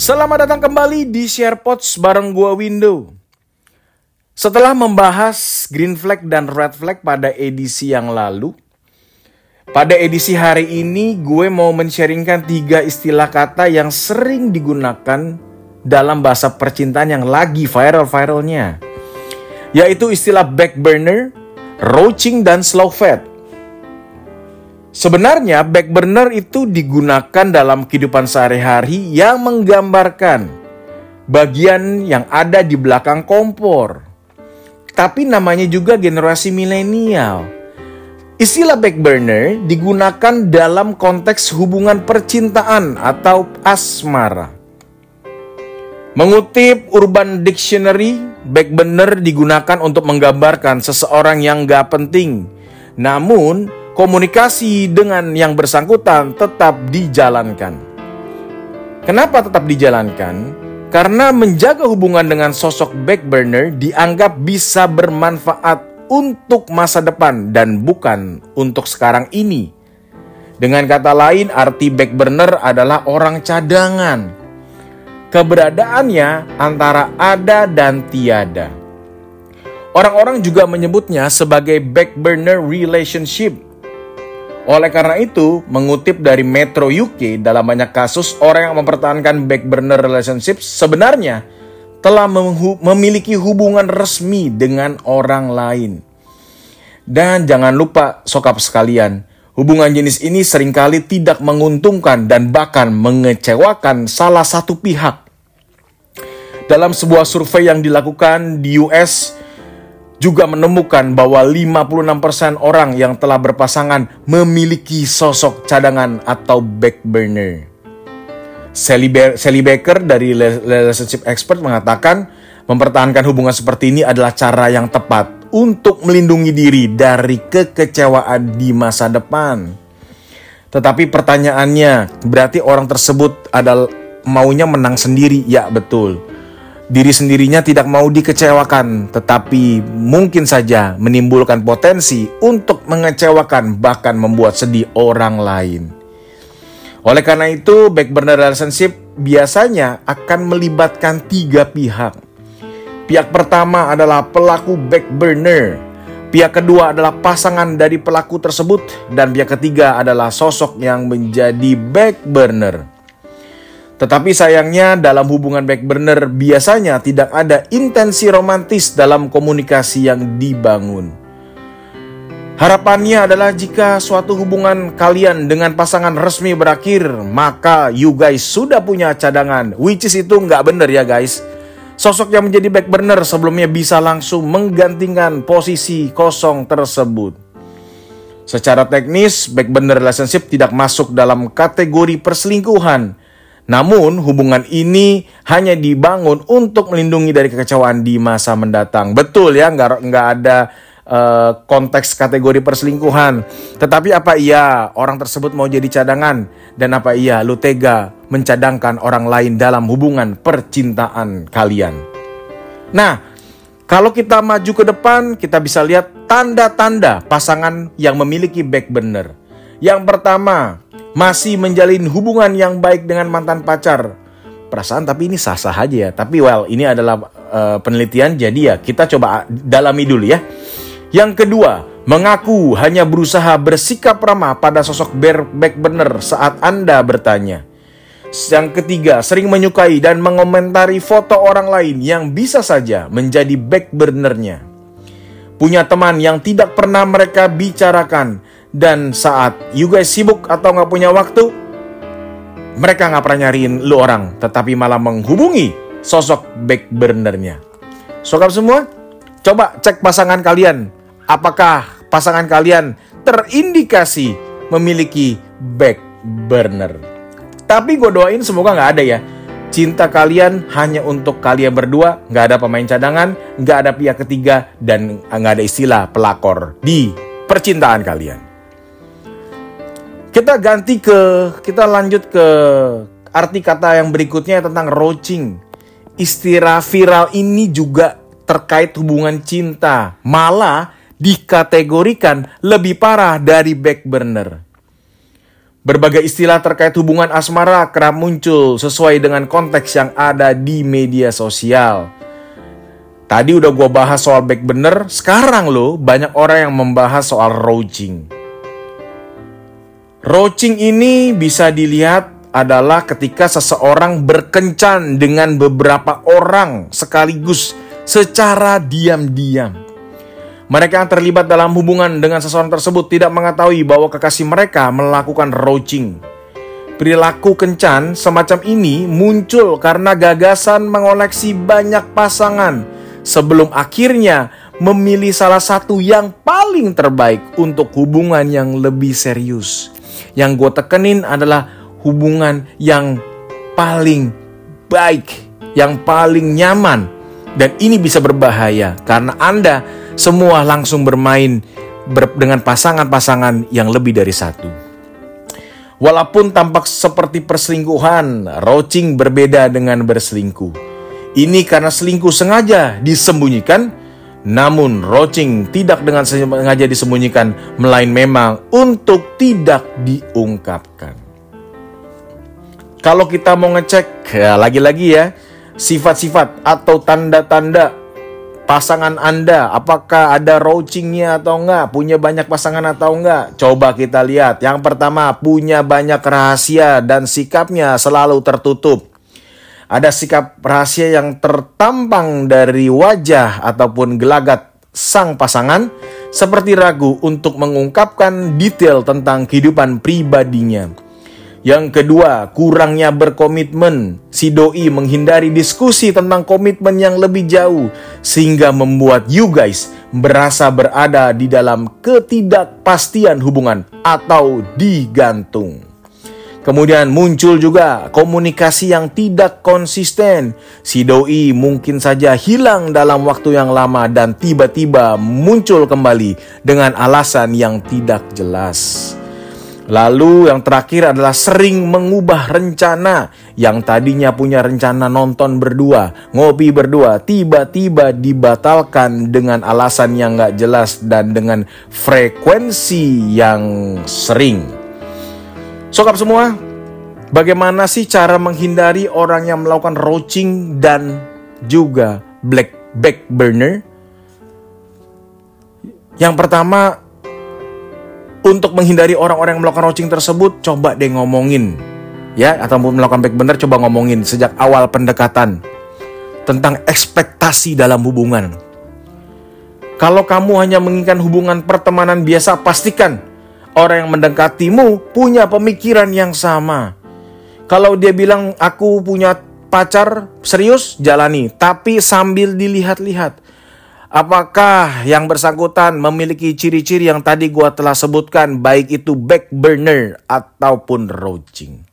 Selamat datang kembali di SharePods bareng gua Window. Setelah membahas green flag dan red flag pada edisi yang lalu, pada edisi hari ini gue mau men-sharingkan tiga istilah kata yang sering digunakan dalam bahasa percintaan yang lagi viral-viralnya. Yaitu istilah back burner, roaching, dan slow fade. Sebenarnya back burner itu digunakan dalam kehidupan sehari-hari yang menggambarkan bagian yang ada di belakang kompor. Tapi namanya juga generasi milenial Istilah back burner digunakan dalam konteks hubungan percintaan atau asmara. Mengutip Urban Dictionary, back burner digunakan untuk menggambarkan seseorang yang gak penting. Namun, komunikasi dengan yang bersangkutan tetap dijalankan. Kenapa tetap dijalankan? Karena menjaga hubungan dengan sosok back burner dianggap bisa bermanfaat untuk masa depan dan bukan untuk sekarang ini. Dengan kata lain, arti back burner adalah orang cadangan. Keberadaannya antara ada dan tiada. Orang-orang juga menyebutnya sebagai back burner relationship. Oleh karena itu, mengutip dari Metro UK, dalam banyak kasus orang yang mempertahankan back burner relationship sebenarnya telah memiliki hubungan resmi dengan orang lain. Dan jangan lupa sokap sekalian, hubungan jenis ini sering kali tidak menguntungkan dan bahkan mengecewakan salah satu pihak. Dalam sebuah survei yang dilakukan di US juga menemukan bahwa 56% orang yang telah berpasangan memiliki sosok cadangan atau back burner. Sally, Baker dari Relationship Expert mengatakan mempertahankan hubungan seperti ini adalah cara yang tepat untuk melindungi diri dari kekecewaan di masa depan. Tetapi pertanyaannya, berarti orang tersebut adalah maunya menang sendiri? Ya, betul. Diri sendirinya tidak mau dikecewakan, tetapi mungkin saja menimbulkan potensi untuk mengecewakan bahkan membuat sedih orang lain. Oleh karena itu, back burner relationship biasanya akan melibatkan tiga pihak. Pihak pertama adalah pelaku back burner. Pihak kedua adalah pasangan dari pelaku tersebut dan pihak ketiga adalah sosok yang menjadi back burner. Tetapi sayangnya dalam hubungan back burner biasanya tidak ada intensi romantis dalam komunikasi yang dibangun. Harapannya adalah jika suatu hubungan kalian dengan pasangan resmi berakhir, maka you guys sudah punya cadangan. Which is itu nggak bener ya guys. Sosok yang menjadi back burner sebelumnya bisa langsung menggantikan posisi kosong tersebut. Secara teknis, back burner relationship tidak masuk dalam kategori perselingkuhan. Namun, hubungan ini hanya dibangun untuk melindungi dari kekecewaan di masa mendatang. Betul ya, nggak nggak ada uh, konteks kategori perselingkuhan. Tetapi apa iya orang tersebut mau jadi cadangan? Dan apa iya lu tega mencadangkan orang lain dalam hubungan percintaan kalian? Nah, kalau kita maju ke depan, kita bisa lihat tanda-tanda pasangan yang memiliki back burner. Yang pertama, masih menjalin hubungan yang baik dengan mantan pacar. Perasaan tapi ini sah-sah aja ya. Tapi well, ini adalah uh, penelitian jadi ya kita coba dalami dulu ya. Yang kedua, mengaku hanya berusaha bersikap ramah pada sosok back burner saat Anda bertanya. Yang ketiga, sering menyukai dan mengomentari foto orang lain yang bisa saja menjadi back burnernya. Punya teman yang tidak pernah mereka bicarakan dan saat you guys sibuk atau nggak punya waktu, mereka nggak pernah nyariin lu orang, tetapi malah menghubungi sosok back burnernya. Sokap semua, coba cek pasangan kalian apakah pasangan kalian terindikasi memiliki back burner. Tapi gue doain semoga nggak ada ya. Cinta kalian hanya untuk kalian berdua, nggak ada pemain cadangan, nggak ada pihak ketiga, dan nggak ada istilah pelakor di percintaan kalian. Kita ganti ke, kita lanjut ke arti kata yang berikutnya tentang roaching. Istilah viral ini juga terkait hubungan cinta. Malah dikategorikan lebih parah dari back burner. Berbagai istilah terkait hubungan asmara kerap muncul sesuai dengan konteks yang ada di media sosial. Tadi udah gue bahas soal back bener, sekarang loh banyak orang yang membahas soal roaching. Roaching ini bisa dilihat adalah ketika seseorang berkencan dengan beberapa orang sekaligus secara diam-diam. Mereka yang terlibat dalam hubungan dengan seseorang tersebut tidak mengetahui bahwa kekasih mereka melakukan roaching. Perilaku kencan semacam ini muncul karena gagasan mengoleksi banyak pasangan sebelum akhirnya memilih salah satu yang paling terbaik untuk hubungan yang lebih serius. Yang gue tekenin adalah hubungan yang paling baik, yang paling nyaman. Dan ini bisa berbahaya karena Anda semua langsung bermain ber dengan pasangan-pasangan yang lebih dari satu. Walaupun tampak seperti perselingkuhan, roaching berbeda dengan berselingkuh. Ini karena selingkuh sengaja disembunyikan, namun roaching tidak dengan sengaja disembunyikan, melain memang untuk tidak diungkapkan. Kalau kita mau ngecek, ya lagi-lagi ya, sifat-sifat atau tanda-tanda pasangan Anda apakah ada roachingnya atau enggak, punya banyak pasangan atau enggak. Coba kita lihat. Yang pertama, punya banyak rahasia dan sikapnya selalu tertutup. Ada sikap rahasia yang tertampang dari wajah ataupun gelagat sang pasangan seperti ragu untuk mengungkapkan detail tentang kehidupan pribadinya. Yang kedua, kurangnya berkomitmen. Si doi menghindari diskusi tentang komitmen yang lebih jauh sehingga membuat you guys berasa berada di dalam ketidakpastian hubungan atau digantung. Kemudian muncul juga komunikasi yang tidak konsisten. Si doi mungkin saja hilang dalam waktu yang lama dan tiba-tiba muncul kembali dengan alasan yang tidak jelas. Lalu yang terakhir adalah sering mengubah rencana yang tadinya punya rencana nonton berdua, ngopi berdua, tiba-tiba dibatalkan dengan alasan yang gak jelas dan dengan frekuensi yang sering. Sokap semua, bagaimana sih cara menghindari orang yang melakukan roaching dan juga black back burner? Yang pertama, untuk menghindari orang-orang yang melakukan roaching tersebut, coba deh ngomongin. Ya, atau melakukan back bener, coba ngomongin sejak awal pendekatan. Tentang ekspektasi dalam hubungan. Kalau kamu hanya menginginkan hubungan pertemanan biasa, pastikan orang yang mendekatimu punya pemikiran yang sama. Kalau dia bilang, aku punya pacar, serius, jalani. Tapi sambil dilihat-lihat Apakah yang bersangkutan memiliki ciri-ciri yang tadi gua telah sebutkan baik itu back burner ataupun roaching?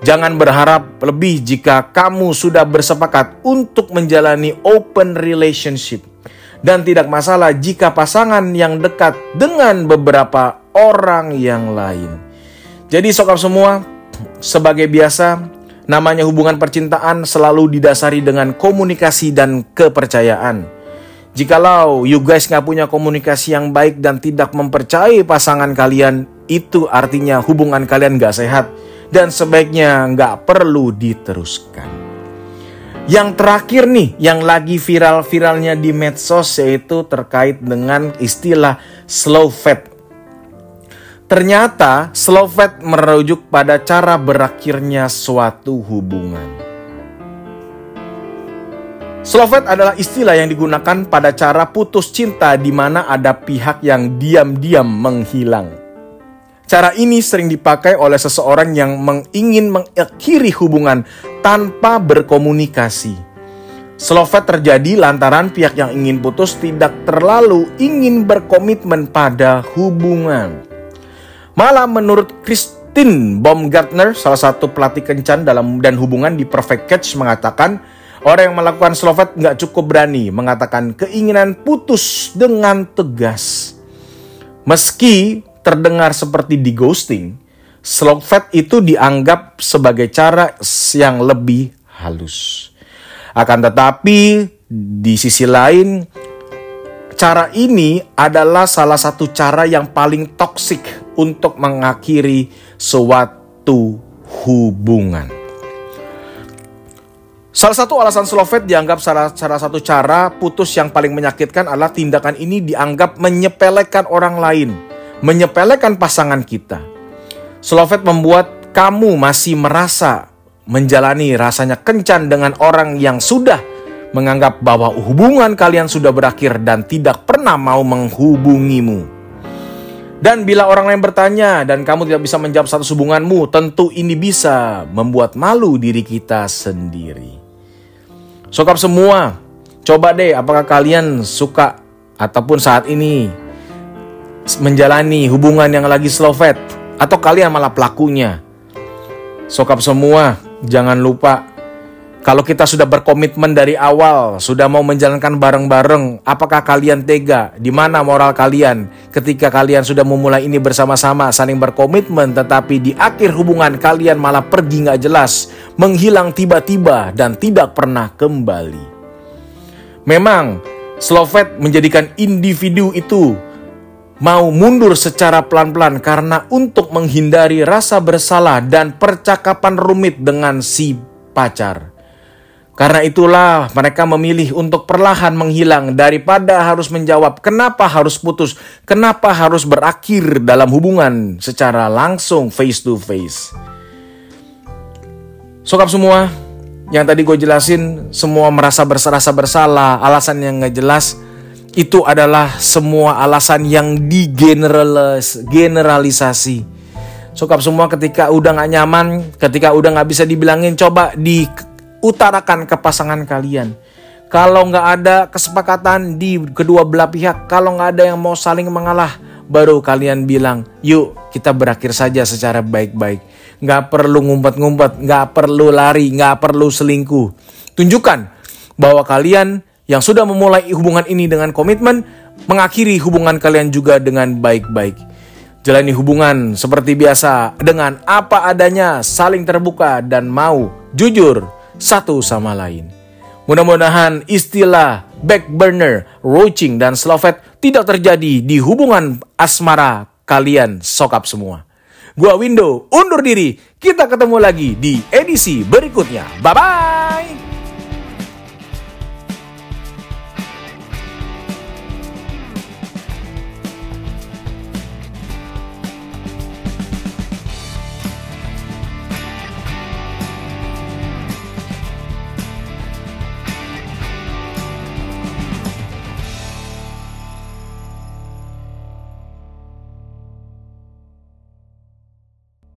Jangan berharap lebih jika kamu sudah bersepakat untuk menjalani open relationship dan tidak masalah jika pasangan yang dekat dengan beberapa orang yang lain. Jadi sokap semua, sebagai biasa, namanya hubungan percintaan selalu didasari dengan komunikasi dan kepercayaan. Jikalau you guys nggak punya komunikasi yang baik dan tidak mempercayai pasangan kalian, itu artinya hubungan kalian nggak sehat dan sebaiknya nggak perlu diteruskan. Yang terakhir nih, yang lagi viral-viralnya di medsos yaitu terkait dengan istilah slow fat. Ternyata slow fat merujuk pada cara berakhirnya suatu hubungan. Slovet adalah istilah yang digunakan pada cara putus cinta di mana ada pihak yang diam-diam menghilang. Cara ini sering dipakai oleh seseorang yang ingin mengakhiri hubungan tanpa berkomunikasi. Slovet terjadi lantaran pihak yang ingin putus tidak terlalu ingin berkomitmen pada hubungan. Malah menurut Christine Baumgartner, salah satu pelatih kencan dalam dan hubungan di Perfect Catch mengatakan, Orang yang melakukan slow fat nggak cukup berani mengatakan keinginan putus dengan tegas. Meski terdengar seperti di ghosting, slow fat itu dianggap sebagai cara yang lebih halus. Akan tetapi di sisi lain, cara ini adalah salah satu cara yang paling toksik untuk mengakhiri suatu hubungan. Salah satu alasan Slovet dianggap salah, salah satu cara putus yang paling menyakitkan adalah tindakan ini dianggap menyepelekan orang lain, menyepelekan pasangan kita. Slovet membuat kamu masih merasa menjalani rasanya kencan dengan orang yang sudah menganggap bahwa hubungan kalian sudah berakhir dan tidak pernah mau menghubungimu. Dan bila orang lain bertanya dan kamu tidak bisa menjawab satu hubunganmu, tentu ini bisa membuat malu diri kita sendiri. Sokap semua, coba deh apakah kalian suka ataupun saat ini menjalani hubungan yang lagi slow atau kalian malah pelakunya. Sokap semua, jangan lupa kalau kita sudah berkomitmen dari awal, sudah mau menjalankan bareng-bareng, apakah kalian tega? Di mana moral kalian ketika kalian sudah memulai ini bersama-sama, saling berkomitmen, tetapi di akhir hubungan kalian malah pergi nggak jelas, menghilang tiba-tiba dan tidak pernah kembali. Memang, Slovet menjadikan individu itu mau mundur secara pelan-pelan karena untuk menghindari rasa bersalah dan percakapan rumit dengan si pacar. Karena itulah mereka memilih untuk perlahan menghilang daripada harus menjawab kenapa harus putus, kenapa harus berakhir dalam hubungan secara langsung face to face. Sokap semua, yang tadi gue jelasin semua merasa berserasa bersalah, alasan yang nggak jelas itu adalah semua alasan yang digeneralis generalisasi. Sokap semua ketika udah nggak nyaman, ketika udah nggak bisa dibilangin, coba di utarakan ke pasangan kalian. Kalau nggak ada kesepakatan di kedua belah pihak, kalau nggak ada yang mau saling mengalah, baru kalian bilang, yuk kita berakhir saja secara baik-baik. Nggak perlu ngumpet-ngumpet, nggak perlu lari, nggak perlu selingkuh. Tunjukkan bahwa kalian yang sudah memulai hubungan ini dengan komitmen, mengakhiri hubungan kalian juga dengan baik-baik. Jalani hubungan seperti biasa dengan apa adanya, saling terbuka dan mau jujur satu sama lain. Mudah-mudahan istilah back burner, roaching, dan slovet tidak terjadi di hubungan asmara kalian sokap semua. Gua Window, undur diri. Kita ketemu lagi di edisi berikutnya. Bye-bye!